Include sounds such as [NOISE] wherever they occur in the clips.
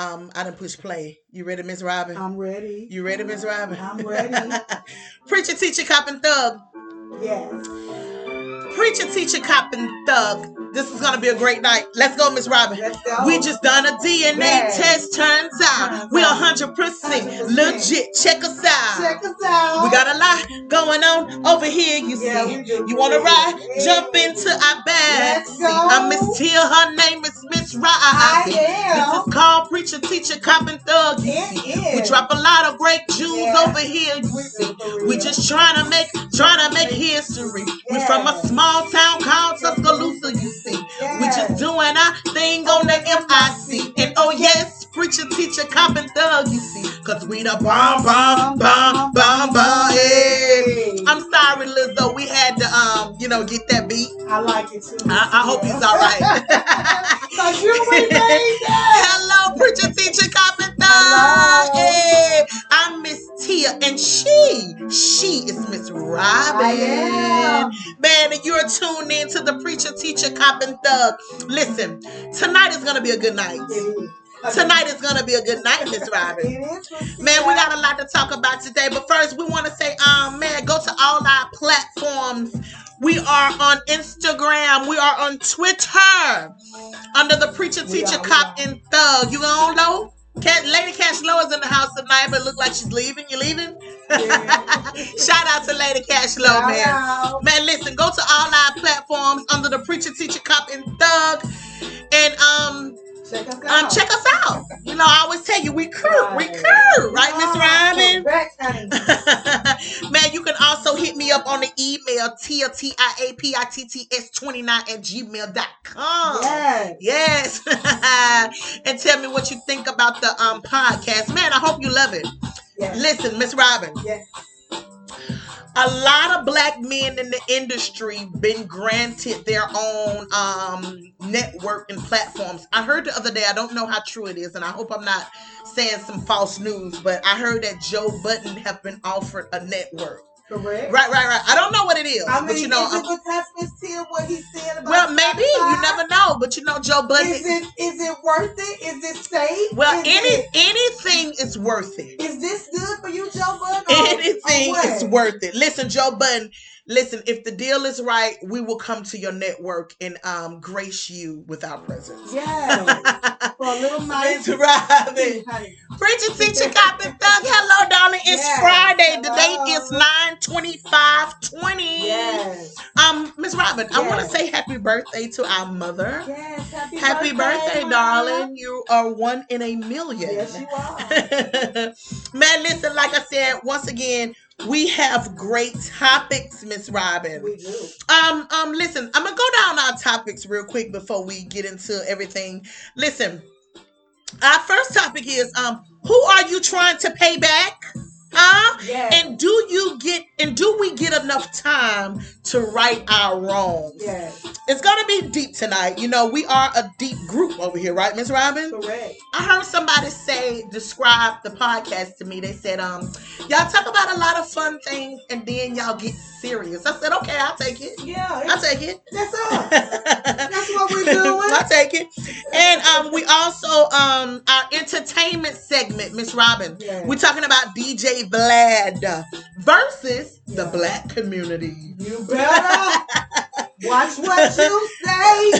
Um, I done push play. You ready, Miss Robin? I'm ready. You ready, Miss Robin? I'm ready. [LAUGHS] Preacher, teacher, cop, and thug. yes. Preacher, teacher, cop, and thug. This is gonna be a great night. Let's go, Miss Robin. Go. We just done a DNA Yes. test. Turns out we're 100% 100%. legit. Check us out. Check us out. We got a lot going on over here, you Yeah, see. You wanna ride? Yeah. Jump into our bag. See. I'm Miss Tia, her name is Miss I am. This is called Preacher, Teacher, Cop, and Thug. You It see. is. We drop a lot of great jewels Yeah. over here, you We see. We just trying to make, trying to make history. We from a small town called Tuscaloosa, you see. We Yes. just doing our thing on the MIC. And oh yes, preacher, teacher, cop, and thug, you see. Cause we the bomb, bomb, bomb, bomb, bomb. Hey. I'm sorry, Lizzo. We had to, um, you know, get that beat. I like it too. I, I hope he's all right. [LAUGHS] Cause you remade that. Hello, preacher, teacher, cop, and thug. Hello. And she, she is Miss Robin. Man, and you're tuned in to the preacher, teacher, cop, and thug. Listen, tonight is gonna be a good night. Tonight is gonna be a good night, [LAUGHS] Miss Robin. Man, we got a lot to talk about today, but first we want to say, um, man, go to all our platforms. We are on Instagram. We are on Twitter under the preacher, teacher, cop, and thug. You on low? Cat, Lady Cash Low is in the house tonight, but look like she's leaving. You leaving? Yeah. [LAUGHS] Shout out to Lady Cash Low, Shout man. out. Man, listen, go to all our platforms under the preacher, teacher, cop, and thug, and um, Check us um, out. check us out. You know, I always tell you, we curve, we Right. right, Miss Robin? [LAUGHS] me up on the email Tia T I A P I T T S 29 at gmail.com. Yes. Yes. [LAUGHS] and tell me what you think about the um podcast. Man, I hope you love it. Yes. Listen, Miss Robin. Yes. a lot of black men in the industry been granted their own um network and platforms. I heard the other day, I don't know how true it is, and I hope I'm not saying some false news, but I heard that Joe Budden have been offered a network. Correct. Right, right, right. I don't know what it is, I mean, but you know, is it I'm- because Miss Tia what he said about well, maybe you never know, but you know, Joe Budden. Is it is it worth it? Is it safe? well, is any it, anything is worth it. is this good for you, Joe Budden? Anything is worth it. Listen, Joe Budden. Listen, if the deal is right, we will come to your network and um grace you with our presence. Yes. [LAUGHS] For a little nice. Miss Robin. Preacher, teacher, cop, and thug. Hello, darling. It's Yes. Friday. The date is 9 25 20. Yes. Um, Miss Robin, I want to say happy birthday to our mother. Yes. Happy, Happy birthday, Mama. darling. You are one in a million. Yes, you are. [LAUGHS] Man, listen, like I said, once again, we have great topics, Miss Robin. We do. Um, um, listen, I'm gonna go down our topics real quick before we get into everything. Listen, our first topic is um, who are you trying to pay back? Huh? Yes. And do you get and do we get enough time to right our wrongs? yes. It's gonna be deep tonight. You know, we are a deep group over here, right, Miss Robin? Correct. I heard somebody say, describe the podcast to me. They said, um, y'all talk about a lot of fun things and then y'all get serious. I said, okay, I'll take it. Yeah. I'll take it. That's all. [LAUGHS] We're [LAUGHS] doing. I'll take it. And um, we also um our entertainment segment, Miss Robin. Yes. We're talking about DJ Vlad versus the black community. You better watch what you say.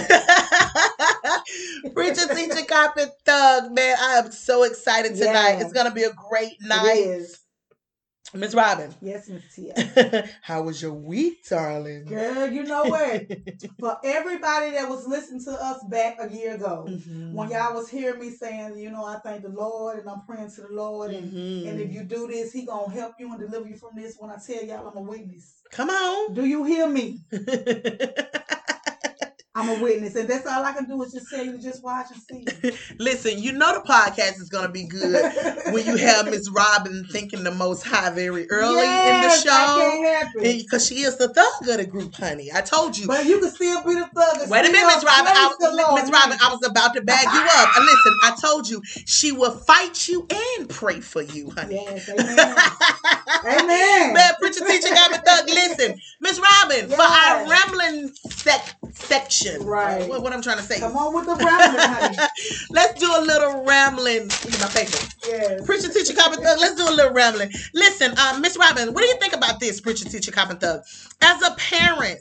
[LAUGHS] Preacher, teacher, cop, and thug, man. I am so excited tonight. Yeah. It's gonna be a great It night. Is. Miss Robin, Yes, Miss Tia. [LAUGHS] how was your week, darling? Girl, you know what? [LAUGHS] For everybody that was listening to us back a year ago, Mhm. when y'all was hearing me saying, you know, I thank the Lord and I'm praying to the Lord, and, Mhm. and if you do this, He gonna help you and deliver you from this. When I tell y'all, I'm a witness. Come on. Do you hear me? [LAUGHS] I'm a witness, and that's all I can do is just tell you to just watch and see. [LAUGHS] Listen, you know the podcast is gonna be good when you have Miss Robin thinking the most high very early Yes, in the show. Because she is the thug of the group, honey. I told you. But you can still be the thug. Wait a minute, Miss Robin. I, praise the Lord. Miss Robin, I was about to bag you up. Listen, I told you she will fight you and pray for you, honey. Yes, amen. [LAUGHS] Amen. Man, preacher teacher got me thug. Listen, Miss Robin, for our Yes. rambling sec- section Right. What, what I'm trying to say. Come on with the rambling, honey. [LAUGHS] Let's do a little rambling. Look at my paper. Yes. Preacher, teacher, cop, and thug. Let's do a little rambling. Listen, um, Miss Robin, what do you think about this, preacher, teacher, cop, and thug? As a parent,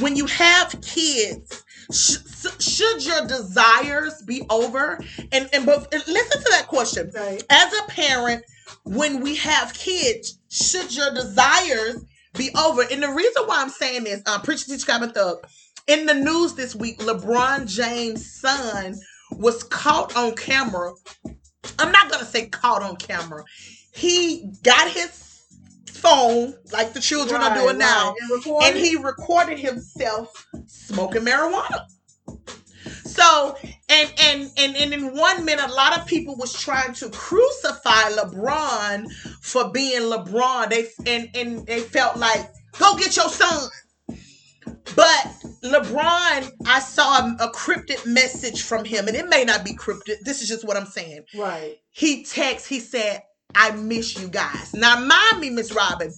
when you have kids, sh- should your desires be over? And and but listen to that question. Right. As a parent, when we have kids, should your desires be over? And the reason why I'm saying this, uh, preacher, teacher, cop, and thug. In the news this week, LeBron James' son was caught on camera. I'm not gonna say caught on camera. He got his phone, like the children are Right, doing now. And, and he recorded himself smoking marijuana. So, and and and and in one minute, a lot of people was trying to crucify LeBron for being LeBron. They and and they felt like, go get your son. But LeBron, I saw a, a cryptic message from him, and it may not be cryptic. This is just what I'm saying. Right. He texts, he said, I miss you guys. Now, mind me, Miss Robin,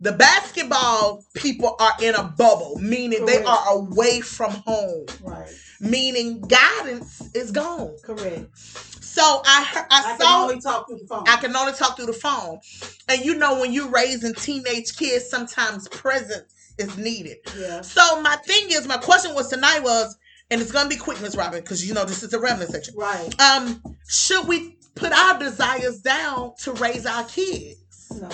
the basketball people are in a bubble, meaning they are away from home, Right. meaning guidance is gone. Correct. So I heard, I, I can saw only talk through the phone. I can only talk through the phone. And you know, when you're raising teenage kids, sometimes presence is needed. yeah. So my thing is, my question was tonight was, and it's gonna be quick, Miss Robin, because you know this is the remnant section. Right. Um, should we put our desires down to raise our kids? No.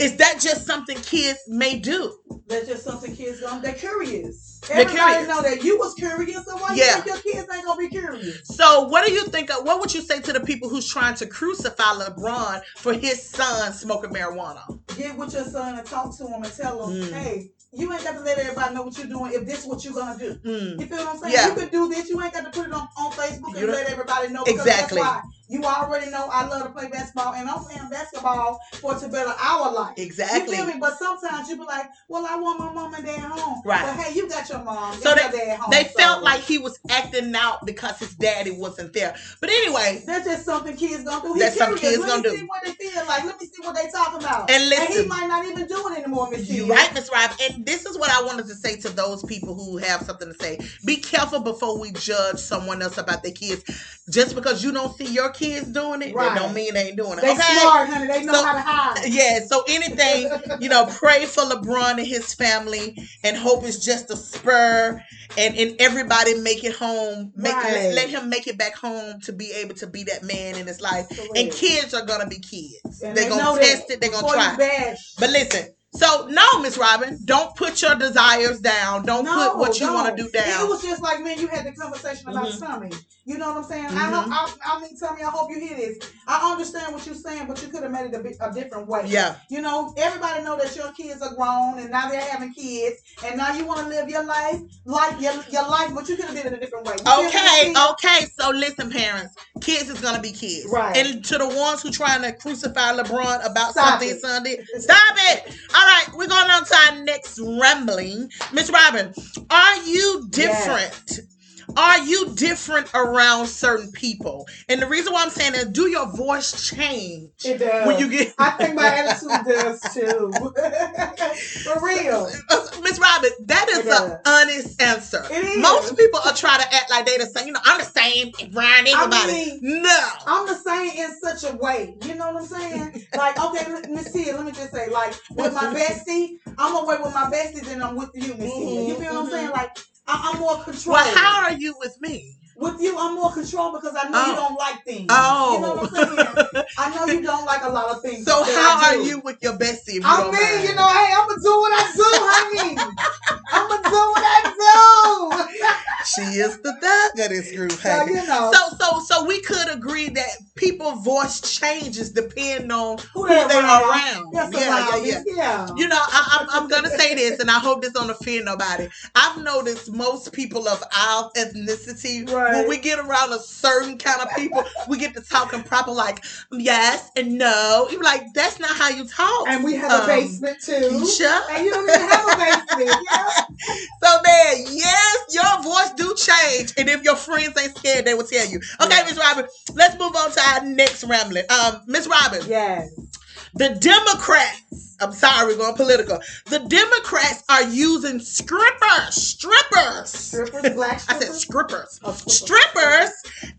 Is that just something kids may do? That's just something kids gonna they're curious. They're Everybody curious. know that you was curious, so why Yeah. you think your kids ain't gonna be curious? So, what do you think? Of, what would you say to the people who's trying to crucify LeBron for his son smoking marijuana? Get with your son and talk to him and tell him, Mm. hey, you ain't got to let everybody know what you're doing if this is what you're gonna do. Mm, You feel what I'm saying? Yeah. You could do this. You ain't got to put it on, on Facebook and let everybody know. because Exactly. That's why. You already know I love to play basketball, and I'm playing basketball for to better our life. exactly. You feel me? But sometimes you be like, well, I want my mom and dad home. Right. But hey, you got your mom. So and your dad home. They so felt like he was acting out because his daddy wasn't there. But anyway, That's just something kids gonna do. He That's curious. kids Let gonna me do. see what they feel like. Let me see what they talking about. And listen, he might not even do it anymore, Miss You right, Miss Rob. And this is what I wanted to say to those people who have something to say. Be careful before we judge someone else about their kids. Just because you don't see your kids doing it, Right. that don't mean they ain't doing it. They okay. smart, honey. They know So- how to hide. Yeah, so anything, you know, pray for LeBron and his family and hope it's just a spur and, and everybody make it home. Make Right. let, let him make it back home to be able to be that man in his life. And kids are gonna be kids. And they're they gonna test it, they're gonna try. But listen, so no, Miss Robin, don't put your desires down. Don't No, put what you want to do down. It was just like, man, you had the conversation about Mhm. Tommy. You know what I'm saying? I, Mhm. hope, I, I mean, Tommy, I hope you hear this. I understand what you're saying, but you could have made it a, bit, a different way. Yeah, You know, everybody know that your kids are grown and now they're having kids, and now you want to live your life, like your, your life, but you could have did it a different way. You feel what I'm Okay, okay. So listen, parents, kids is gonna be kids. Right. And to the ones who trying to crucify LeBron about Stop something it. Sunday, stop it. [LAUGHS] All right, we're going on to our next rambling. Miss Robin, are you different? Are you different around certain people? And the reason why I'm saying that, do your voice change It does. when you get I think my attitude does too. [LAUGHS] For real. Miss Robin, that is an honest answer. It is. Most people are trying to act like they the same. You know, I'm the same around everybody. mean- no. I'm the same in such a way. You know what I'm saying? Like, okay, let- Miss Tia, let me just say, like, with my bestie, I'm away with my bestie than I'm with you, Miss Tia. You feel what I'm saying? Mm-hmm. Like, I- I'm more control. Well, how are you with me? With you, I'm more control because I know Oh. you don't like things. Oh. You know oh. what I'm saying? I know you don't like a lot of things. So how are you with your bestie? You I mean, mind? you know, hey, I'm gonna do what I do, honey. I'm gonna do what I do. she is the thug of this group, So you know, So, so, so we could agree that people voice changes depending on who, they they are around. Yeah, yeah, yeah. yeah. You know, I, I'm, I'm gonna say this, and I hope this don't offend nobody. I've noticed most people of our ethnicity, Right. When we get around a certain kind of people, we get to talking proper, like yes and no. You be like, that's not how you talk. And we have a Um, basement too. Keisha. And you don't even have a basement. [LAUGHS] Yeah. So man, yes, your voice do change, and if your friends ain't scared, they will tell you. Okay, Yeah. Miss Robin, let's move on to our next rambling. Um, Miss Robin, Yes. The Democrats, I'm sorry, we're going political. The Democrats are using strippers, strippers. Strippers, [LAUGHS] black I said strippers. strippers. Oh, Strippers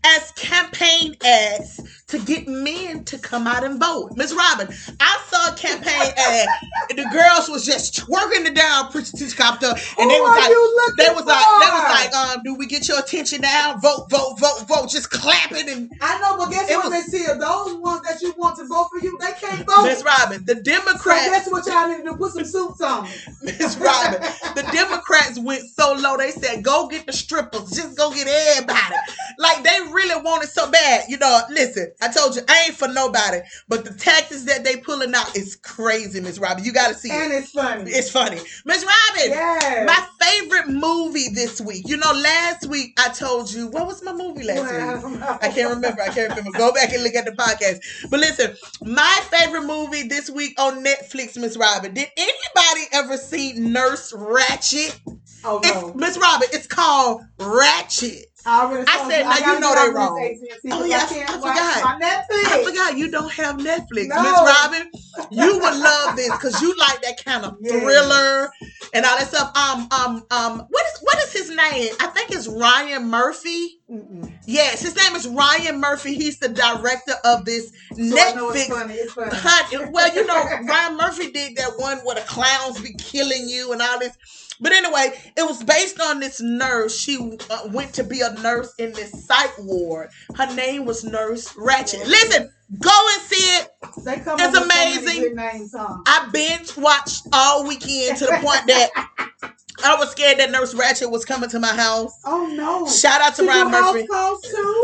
as campaign ads to get men to come out and vote. Miss Robin, I saw a campaign [LAUGHS] ad. and the girls was just twerking it down, preaching to copter, and Who they was are like, you looking they was like, they was like, um, do we get your attention now? Vote, vote, vote, vote. Just clapping and I know, but guess what, was- Miss Tia? Those ones that you want to vote for you, they can't vote. Miss Robin, the so Guess what y'all need to do? Put some suits on. [LAUGHS] Miss Robin, the Democrats went so low. They said, "Go get the strippers. Just go get everybody." Like they really want it so bad. You know, listen. I told you, I ain't for nobody. But the tactics that they pulling out is crazy, Miss Robin. You got to see And it. it's funny. It's funny, Miss Robin. yes. My favorite movie this week. You know, last week I told you what was my movie last week. I can't remember. I can't remember. Go back and look at the podcast. But listen, my favorite movie this week on Netflix, Miss Robin. Did anybody ever see Nurse Ratched? Oh no. Miss Robin. It's called Ratched. I, already I said, you, now you know they wrong. Oh, yeah, I I forgot. I forgot you don't have Netflix, No. Miss Robin. You would love this because you like that kind of [LAUGHS] Yes. thriller and all that stuff. Um, um, um. What is what is his name? I think it's Ryan Murphy. Mm-mm. Yes, his name is Ryan Murphy. He's the director of this So know it's Netflix. funny. It's funny. [LAUGHS] Well, you know, [LAUGHS] Ryan Murphy did that one where the clowns be killing you and all this. But anyway, it was based on this nurse. She uh, went to be a nurse in this psych ward. Her name was Nurse Ratched. Listen, go and see it. They come It's up with so many amazing. good names, huh? I binge watched all weekend to the point that [LAUGHS] I was scared that Nurse Ratched was coming to my house. Oh no. Shout out to Ryan Murphy.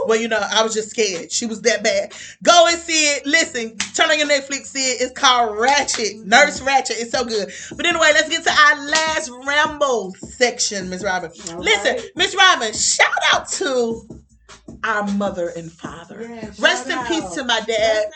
Well, you know, I was just scared. She was that bad. Go and see it. Listen, turn on your Netflix, see it. It's called Ratched. Mm-hmm. Nurse Ratched. It's so good. But anyway, let's get to our last ramble section, Miss Robin. All Listen, right. Miss Robin, shout out to our mother and father. Yeah, Rest in peace to my dad.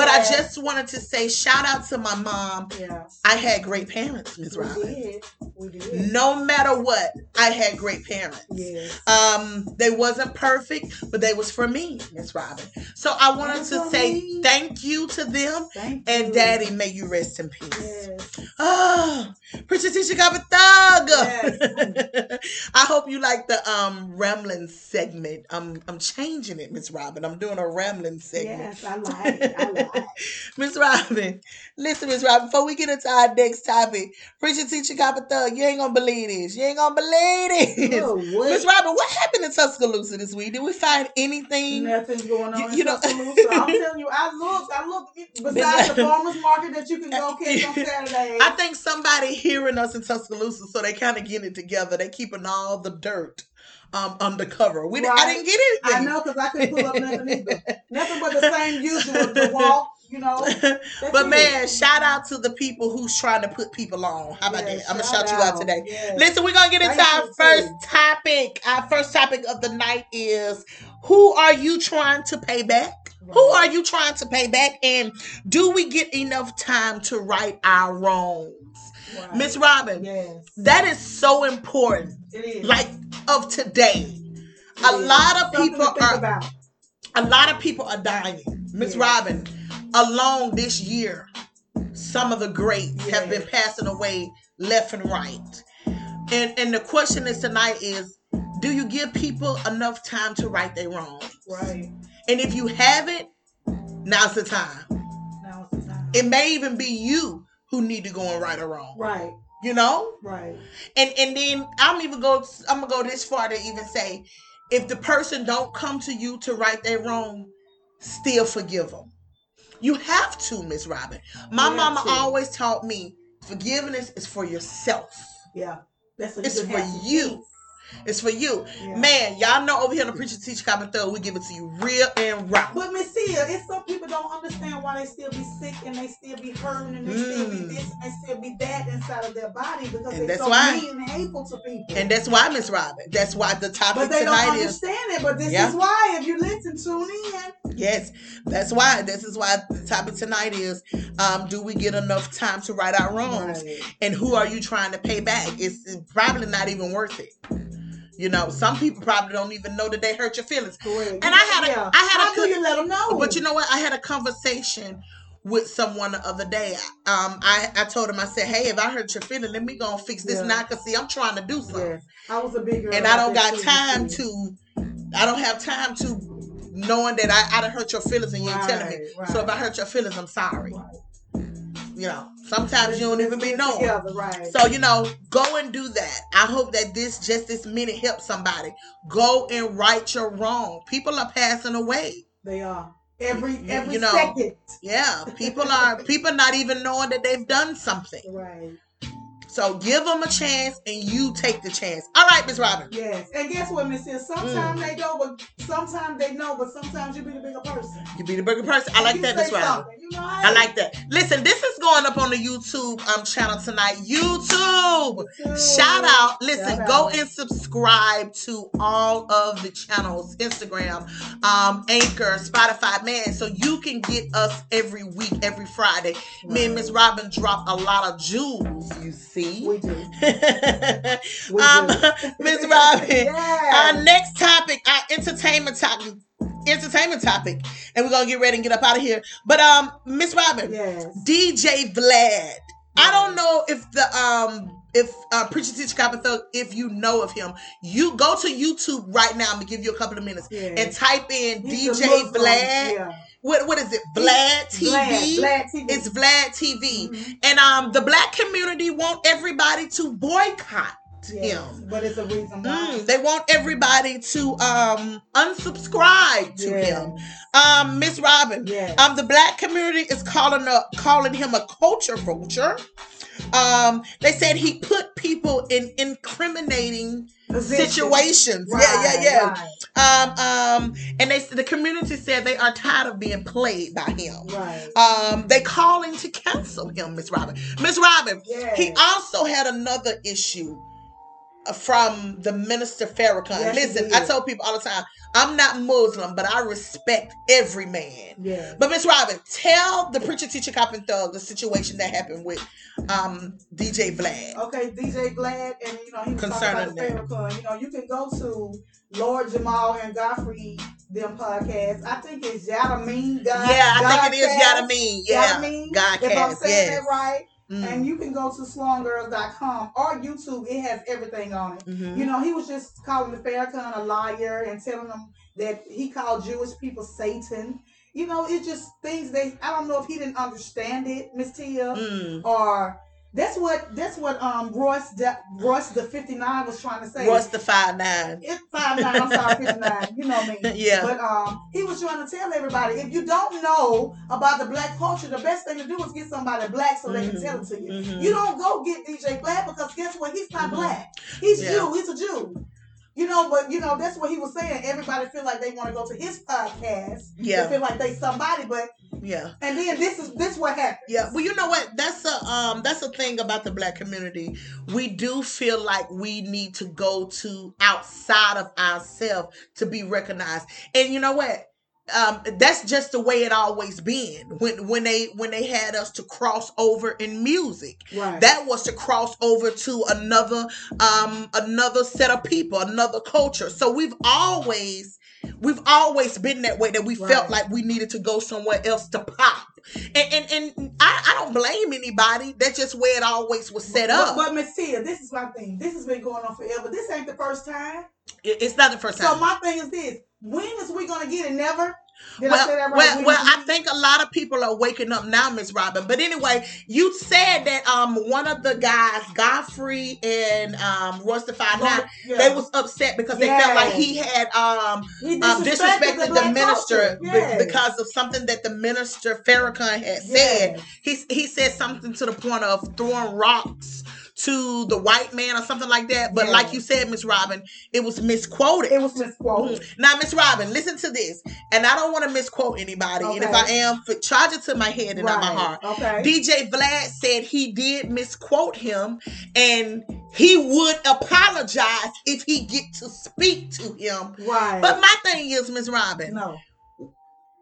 But I just wanted to say shout out to my mom. yeah, I had great parents, Miss we Robin. did, we did. No matter what, I had great parents. Yes. Um, they wasn't perfect, but they was for me, Miss Robin. So I wanted And to say me. thank you to them Thank and you. Daddy. May you rest in peace. Yes. Oh, Princess Tisha got a thug. Yes. [LAUGHS] I hope you like the um rambling segment. I'm I'm changing it, Miss Robin. I'm doing a rambling segment. Yes, I like it. I like it. [LAUGHS] Miss Robin, listen, Miss Robin, before we get into our next topic, Preacher Teacher Cop Thug, you ain't gonna believe this. You ain't gonna believe this. Oh, Miss? Robin, what happened in Tuscaloosa this week? Did we find anything? Nothing's going on You- in you know- [LAUGHS] Tuscaloosa. I'm telling you, I looked. I looked. Besides the farmers market that you can go catch on [LAUGHS] Saturday. I think somebody hearing us in Tuscaloosa, so they kind of getting it together. They keeping all the dirt um undercover. We didn't I didn't get anything. I know because I couldn't pull up nothing either. [LAUGHS] Nothing but the same usual. The walk, you know. But man, shout out to the people who's trying to put people on. How about Yeah, that? I'm gonna shout you out today. Yes. Listen, we're gonna get into our first too. topic. Our first topic of the night is who are you trying to pay back? Who are you trying to pay back? And do we get enough time to right our wrongs? Right. Miss Robin, Yes, that is so important. Like of today. A lot of people are about. a lot of people are dying. Miss Yeah. Robin, along this year, some of the greats have been passing away left and right. And and the question is tonight is do you give people enough time to right their wrongs? Right. And if you haven't, now's the time. Now it's the time. It may even be you who need to go and right or wrong. right. You know? Right. And and then I'm even go I'm gonna go this far to even say if the person don't come to you to right their wrong, still forgive them. You have to, Miss Robin. My You mama always taught me forgiveness is for yourself. Yeah. That's It's for you. It's for you. Yeah. Man, y'all know over here on the Preacher Teacher Comment Throw, we give it to you real and raw. But Miss Sia, it's some people don't understand why they still be sick and they still be hurting and they still be Mm. this and they still be that inside of their body because And they're that's so why- mean and hateful to people. And that's why, Miss Robin. That's why the topic tonight is but they don't tonight is understand it. But this Yeah. is why if you listen, tune in. Yes, that's why. This is why the topic tonight is: um, Do we get enough time to right our wrongs? And who are you trying to pay back? It's, it's probably not even worth it. You know, some people probably don't even know that they hurt your feelings. Correct. And I had a- I had a How do you let them know? But you know what? I had a conversation with someone the other day. Um, I, I told him, I said, hey, if I hurt your feeling, let me go and fix this Yeah. now. Cause see, I'm trying to do something. Yes. I was a big girl. And I don't got time to, I don't have time to knowing that I, I done hurt your feelings and you ain't telling me. Right, So if I hurt your feelings, I'm sorry. Right. You know, sometimes you don't even be knowing. together, Right. So, you know, go and do that. I hope that this just this minute helps somebody. Go and right your wrong. People are passing away. they are every every you know. second. Yeah. People are people not even knowing that they've done something. [LAUGHS] Right. So give them a chance and you take the chance. All right, Miss Robin. Yes. And guess what, Miss Hill? Sometimes Mm. they know, but sometimes they know, but sometimes you be the bigger person. You be the bigger person. I like You that, Miss Robin. You know, I like that. Listen, this is going up on the YouTube um channel tonight. YouTube. Shout out. Listen, Shout go out. and subscribe to all of the channels, Instagram, um, Anchor, Spotify, man, so you can get us every week, every Friday. Me and Miss Robin drop a lot of jewels, you see. [LAUGHS] We do. We um, do. Miss Robin, [LAUGHS] Yes. our next topic, our entertainment topic, entertainment topic, and we're gonna get ready and get up out of here. But um, Miss Robin, Yes. DJ Vlad. I don't know if the um if uh preacher teacher cop and thug if you know of him. You go to YouTube right now. I'm gonna give you a couple of minutes Yes. and type in He's DJ Vlad. Yeah. What what is it? Vlad TV. Vlad, Vlad TV. It's Vlad TV. Mhm. And um the black community want everybody to boycott Yes, him. But it's a reason why. Mm, they want everybody to um unsubscribe to Yes. him. Um, Miss Robin. Yes. Um, the black community is calling up calling him a culture vulture. Um, they said he put people in incriminating situations. Right, yeah, yeah, Right. yeah. Um, um, and they the community said they are tired of being played by him. Right. Um, they calling to cancel him, Miss Robin. Miss Robin, Yes. he also had another issue from the minister Farrakhan. Yes, Listen. I tell people all the time, I'm not Muslim, but I respect every man. Yes. But Miss Robin, tell the preacher, teacher, cop, and thug the situation that happened with um, DJ Vlad. Okay, DJ Vlad, and you know he was Concerning talking about Farrakhan. You know, you can go to Lord Jamar and Godfrey them podcast. I think it's Yadameen. God, yeah, I think it is Godcast. Yadameen. Yeah, Yadameen, God If I'm saying Yes. that right, Mm. and you can go to slongirls.com or YouTube. It has everything on it. Mhm. You know, he was just calling the Farrakhan a liar and telling them that he called Jewish people Satan. You know, it's just things they. I don't know if he didn't understand it, Miss Tia, Mm. or that's what that's what um Royce De, Royce the fifty nine was trying to say. What's the five nine? It's five nine. I'm sorry, fifty nine. You know me. [LAUGHS] Yeah. But um, he was trying to tell everybody if you don't know about the black culture, the best thing to do is get somebody black so they Mhm. can tell it to you. Mhm. You don't go get DJ Black because guess what? He's not Mhm. black. He's Yeah. Jew. He's a Jew. You know, but you know that's what he was saying. Everybody feel like they want to go to his podcast. Yeah. They feel like they somebody, but Yeah. and then this is this what happens. Yeah, well, you know what? That's a um, that's a thing about the black community. We do feel like we need to go to outside of ourselves to be recognized, and you know what? Um, that's just the way it always been. When when they when they had us to cross over in music, Right. that was to cross over to another um another set of people, another culture. So we've always we've always been that way that we felt like we needed to go somewhere else to pop. And and, and I, I don't blame anybody. That's just where it always was set up. But, but Miss Tia, this is my thing. This has been going on forever. This ain't the first time. It- it's not the first time. So my thing is this: when is we gonna get it? Never. Did well, right? well, well, I think a lot of people are waking up now, Miss Robin. But anyway, you said that um one of the guys, Godfrey and um Royce the Five Nine, Yeah. they was upset because they felt like he had um He um, disrespected the, black minister because of something that the minister Farrakhan had said. Yes. He he said something to the point of throwing rocks to the white man or something like that. But Yeah. like you said, Miss Robin, it was misquoted. It was misquoted. Mhm. Now, Miss Robin, listen to this, and I don't want to misquote anybody. And if I am, charge it to my head and not my heart. Okay. DJ Vlad said he did misquote him, and he would apologize if he get to speak to him. right. But my thing is, Miss Robin, no.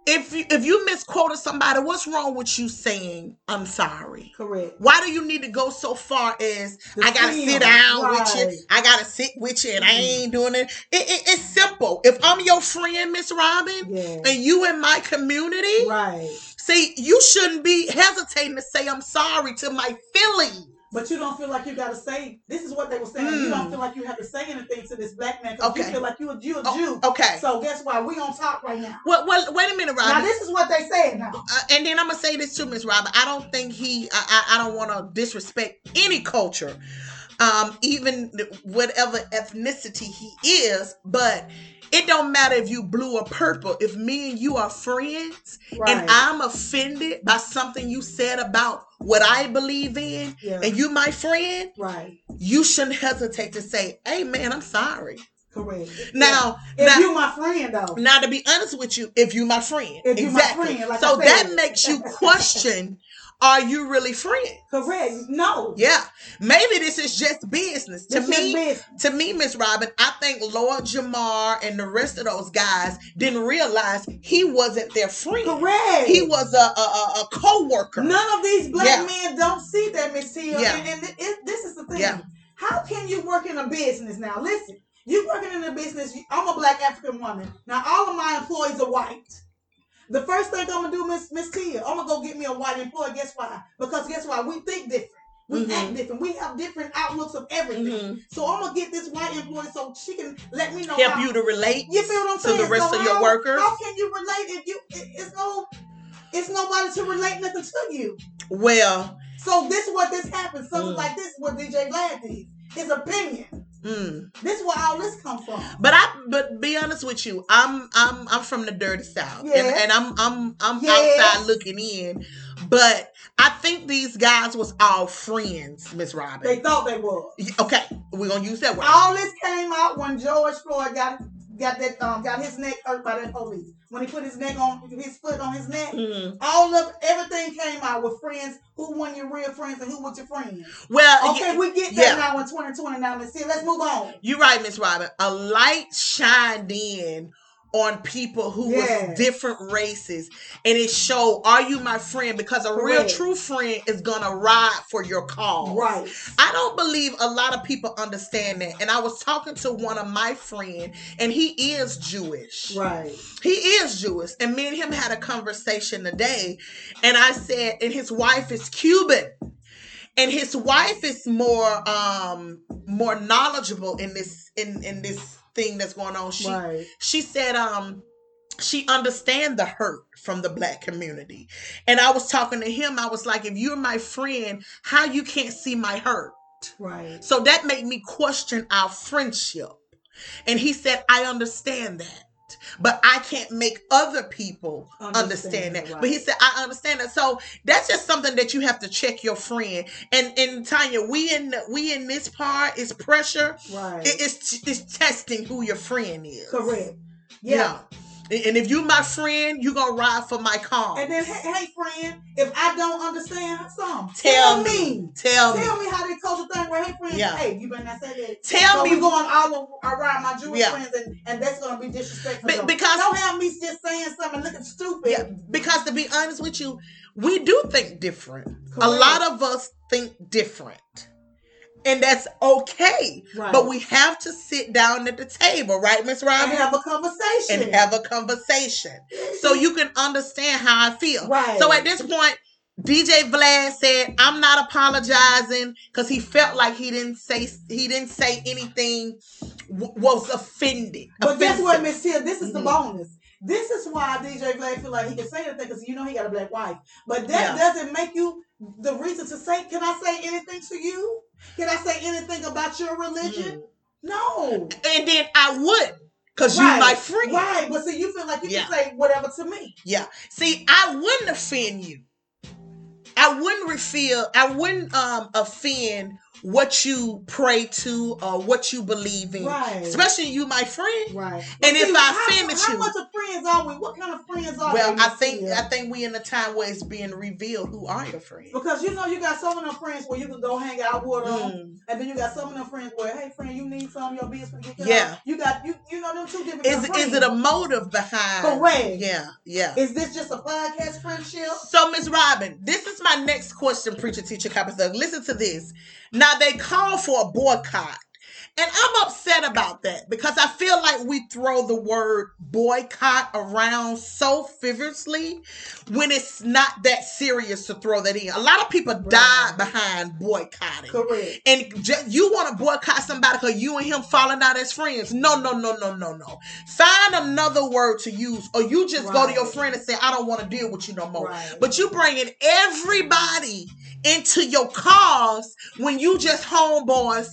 If you, if you misquoted somebody, what's wrong with you saying I'm sorry? Correct. Why do you need to go so far as The I gotta sit down with right. you? I gotta sit with you, and I Mhm. ain't doing it. It, it. It's simple. If I'm your friend, Miss Robin, Yeah. and you in my community, Right. See, you shouldn't be hesitating to say I'm sorry to my feelings. But you don't feel like you gotta say. This is what they were saying. You don't Mm. feel like you have to say anything to this black man because Okay. you feel like you a you a Oh, Jew. okay. So guess why? We on top right now. Well, well, wait a minute, Now this is what they said. Now Uh, and then I'm gonna say this too, Miss Robin. I don't think he. I, I, I don't want to disrespect any culture, um, even whatever ethnicity he is. But it don't matter if you blue or purple. If me and you are friends, right? and I'm offended by something you said about what I believe in, yeah, and you my friend, right. you shouldn't hesitate to say, "Hey, man, I'm sorry." Correct. Now, Yeah. now, if you my friend though, now, to be honest with you, if you my friend, If you my exactly. friend, like so that makes you question: [LAUGHS] Are you really friends? correct. No, Yeah, maybe this is just business. To This just me, business. to me, Miss Robin, I think Lord Jamar and the rest of those guys didn't realize he wasn't their friend. correct. He was a a, a, co-worker. None of these black Yeah. men don't see that, Miss Tia. Yeah. And, and it- this is the thing. Yeah. How can you work in a business now? Listen, you working in a business. I'm a black African woman. Now all of my employees are white. The first thing I'm gonna do, Miss Miss Tia, I'm gonna go get me a white employee. Guess why? Because guess why? We think different. We Mhm. act different. We have different outlooks of everything. Mhm. So I'm gonna get this white employee so she can let me know Help how, you to relate. you feel what I'm to saying? the rest So of your workers? How can you relate if you? It, it's no, it's nobody to relate nothing to you. Well, So this is what this happens. Something Mm. like this is what DJ Vlad did. His opinion. Mm. This is where all this comes from. But I, but be honest with you, I'm, I'm, I'm from the dirty south, and, Yes. and I'm, I'm, I'm Yes. outside looking in. But I think these guys was all friends, Miss Robin. They thought they were. okay, we're gonna use that word. All this came out when George Floyd got got that um got his neck hurt by that police. When he put his neck on his foot on his neck. Mm. All of everything came out with friends. Who won your real friends and who was your friends? Well, Okay, y- we get yeah. that now in 2020. Now let's see. Let's move on. you're right, Miss Robin. A light shined in on people who Yes. was different races, and it showed, "Are you my friend?" Because a real true friend is gonna ride for your cause. Right. I don't believe a lot of people understand that. And I was talking to one of my friend, and he is Jewish. Right. He is Jewish. And me and him had a conversation today. And I said, and his wife is Cuban. And his wife is more um more knowledgeable in this in in this thing that's going on. She right. she said um she understand the hurt from the black community and i was talking to him i was like if you're my friend how you can't see my hurt Right. so that made me question our friendship and he said i understand that but i can't make other people understand, that right. but he said i understand that so that's just something that you have to check your friend and and tanya we in we in this part is pressure right. it, it's it's testing who your friend is Correct. yeah. Yeah. And if you my friend, you gonna ride for my cause. And then, hey, hey, friend, if I don't understand something, tell me, tell me. Tell me how they coach a thing where, hey, friend, Yeah. hey, you better not say that. Tell so me we going all around my Jewish Yeah. friends, and, and that's going to be disrespectful. Be- because- don't have me just saying something looking stupid. Yeah, because to be honest with you, we do think different. A lot of us think different. And that's okay. Right. But we have to sit down at the table, right, Miss and Robin? have a conversation. And have a conversation. So you can understand how I feel. Right. So at this point, DJ Vlad said, "I'm not apologizing because he felt like he didn't say he didn't say anything w- was offended." But guess what. Miss Tia? This is the Mhm. bonus. This is why DJ Vlad feel like he can say anything because you know he got a black wife. But that Yeah. doesn't make you the reason to say, can I say anything to you? Can I say anything about your religion? No. And then I would, because you Right. my friend. Right. But see, you feel like you Yeah. can say whatever to me. Yeah. See, I wouldn't offend you. I wouldn't reveal. I wouldn't um offend what you pray to or what you believe in. Right. Especially you, my friend. Right. And if I how, offended how you- much of friends are we? What kind of friends are we? Well. I think? I think we in a time where it's being revealed who are your friends. because you know you got some of them friends where you can go hang out with them, Mm. and then you got some of them friends where, hey friend, you need some of your business to get Yeah. You got you you know them two different. Is is it a motive behind? Correct. Yeah, yeah. Is this just a podcast friendship? So, Miss Robin, this is my next question, preacher, teacher, copper. Listen to this. Now they call for a boycott, And I'm upset about that because I feel like we throw the word boycott around so frivolously when it's not that serious to throw that in. A lot of people Right. died behind boycotting. Correct. And ju- you want to boycott somebody because you and him falling out as friends. No, no, no, no, no, no. Find another word to use, or you just go to your friend and say, I don't want to deal with you no more. Right. But you bringing everybody into your cause when you just homeboys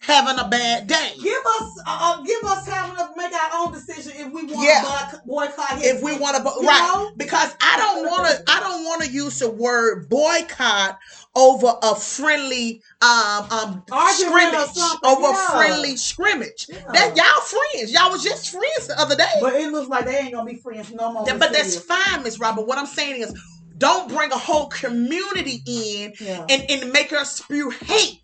having a bad day. Give us, uh, uh, give us time to make our own decision if we want Yeah. to boycott his If we want to, You right? know? Because I don't want to. I don't want to use the word boycott over a friendly um um scrimmage over yeah. a friendly scrimmage. Yeah. That y'all friends. Y'all was just friends the other day. But it looks like they ain't gonna be friends no more. That- but that's fine, Miss Robert. What I'm saying is, don't bring a whole community in Yeah. and, and make us spew hate.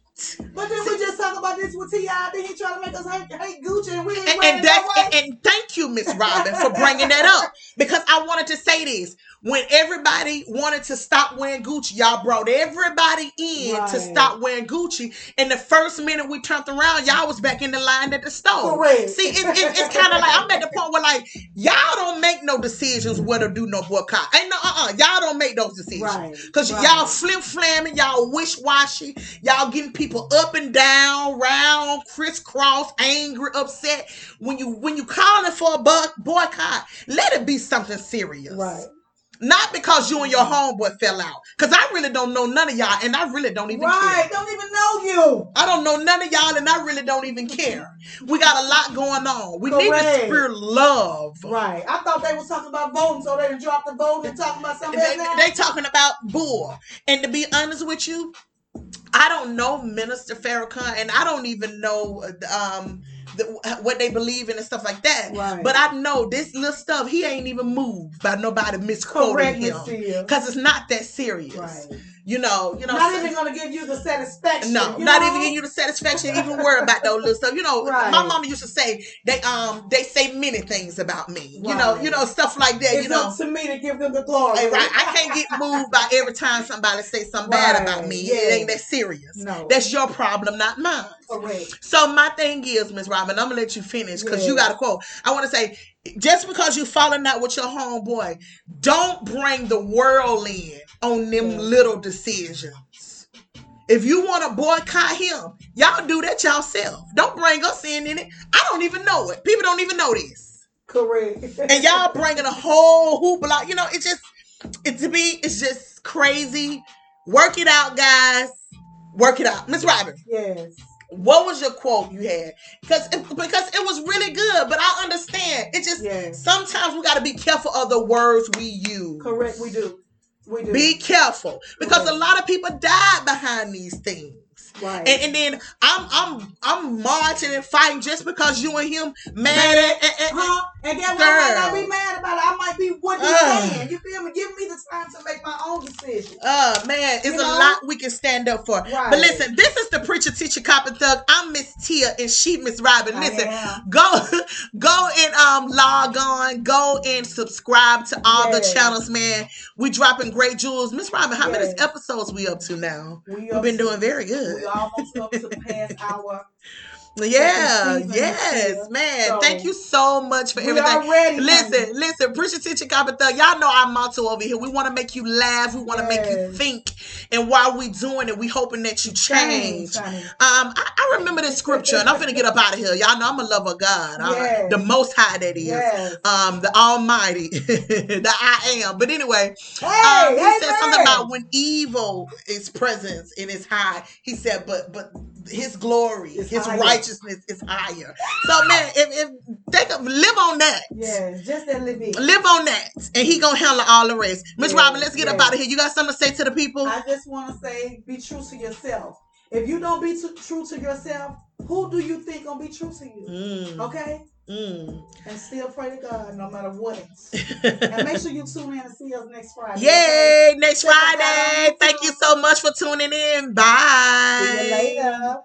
But then we just talk about this with T.I. Then he trying to make us hate, hate Gucci and we And, and that and, and thank you, Miss Robin, for bringing that up [LAUGHS] because I wanted to say this. When everybody wanted to stop wearing Gucci, y'all brought everybody in to stop wearing Gucci. And the first minute we turned around, y'all was back in the line at the store. Correct. See, it, it, it's kind of like I'm at the point where like y'all don't make no decisions whether to do no boycott. Ain't no uh uh y'all don't make those decisions. Right. Cause right. y'all flip flamming, y'all wish washy, y'all getting people up and down, round, crisscross, angry, upset. When you when you calling for a boycott, let it be something serious. Right. Not because you and your homeboy fell out. Cause I really don't know none of y'all, and I really don't even Right. care. Don't even know you. I don't know none of y'all, and I really don't even care. We got a lot going on. We need to Correct. spirit love. Right. I thought they was talking about voting, so they dropped the vote and talking about something They, else they talking about bull. And to be honest with you, I don't know Minister Farrakhan, and I don't even know um the, what they believe in and stuff like that. Right. But I know this little stuff. He ain't even moved by nobody misquoting Correct, him because it's not that serious. Right. You know. You know. Not even gonna give you the satisfaction. no, not know? even give you the satisfaction, even worry about those little stuff. You know, Right. my mama used to say they um they say many things about me. You know, you know stuff like that. It's you know, up to me to give them the glory. Right. I can't get moved by every time somebody say something bad about me. yeah. It ain't that serious. No. That's your problem, not mine. correct. So my thing is, Miss Robin, I'm gonna let you finish because you got a quote. I want to say, just because you falling out with your homeboy, don't bring the world in on them Yeah. little decisions. If you want to boycott him, y'all do that yourself. Don't bring us in in it. I don't even know it. People don't even know this Correct. and y'all bringing a whole hoopla. You know, it's just it to me. It's just crazy. Work it out, guys. Work it out, Miss Robin. yes. What was your quote you had? Because it, because it was really good, but I understand. It just Yes. sometimes we got to be careful of the words we use. Correct. We do. We do. Be careful because a lot of people died behind these things. Right. And, and then I'm I'm I'm marching and fighting just because you and him mad at, at, at- huh? And guess what? I might not be mad about it. I might be what you Ugh. saying. You feel me? Give me the time to make my own decision. Uh man, it's You a know? lot we can stand up for. Right. But listen, this is the preacher teacher cop and thug. I'm Miss Tia and she Miss Robin. Listen, go [LAUGHS] go and um log on, go and subscribe to all Yes. the channels, man. We dropping great jewels. Miss Robin, how many episodes we up to now? We We've been doing very We almost up to the past our. Yeah, yes, man. So, Thank you so much for everything. ready. Listen, honey. listen, Cop and Thug. Y'all know our motto over here. We want to make you laugh. We want to make you think. And while we doing it, we hoping that you change. honey. Um, I, I remember this scripture, and I'm gonna get up out of here. Y'all know I'm a lover of God, uh, Yes. the Most High that is, Yes. um, the Almighty, [LAUGHS] the I am. But anyway, Hey, um, he hey, said something about when evil is present and is high. He said, but but His glory, It's His higher. Righteousness is higher. So man, if, if think of live on that. Yes, just little bit. Live on that, and he gonna handle all the rest. Miss Yeah, Robin, let's get up yeah. out of here. You got something to say to the people? I just want to say, be true to yourself. If you don't be too true to yourself, who do you think gonna be true to you? Mm, Okay, mm. and still pray to God no matter what. [LAUGHS] and make sure you tune in and see us next Friday. okay? Yay! Next out on Friday. Thank you so much for tuning in. See Bye. you later.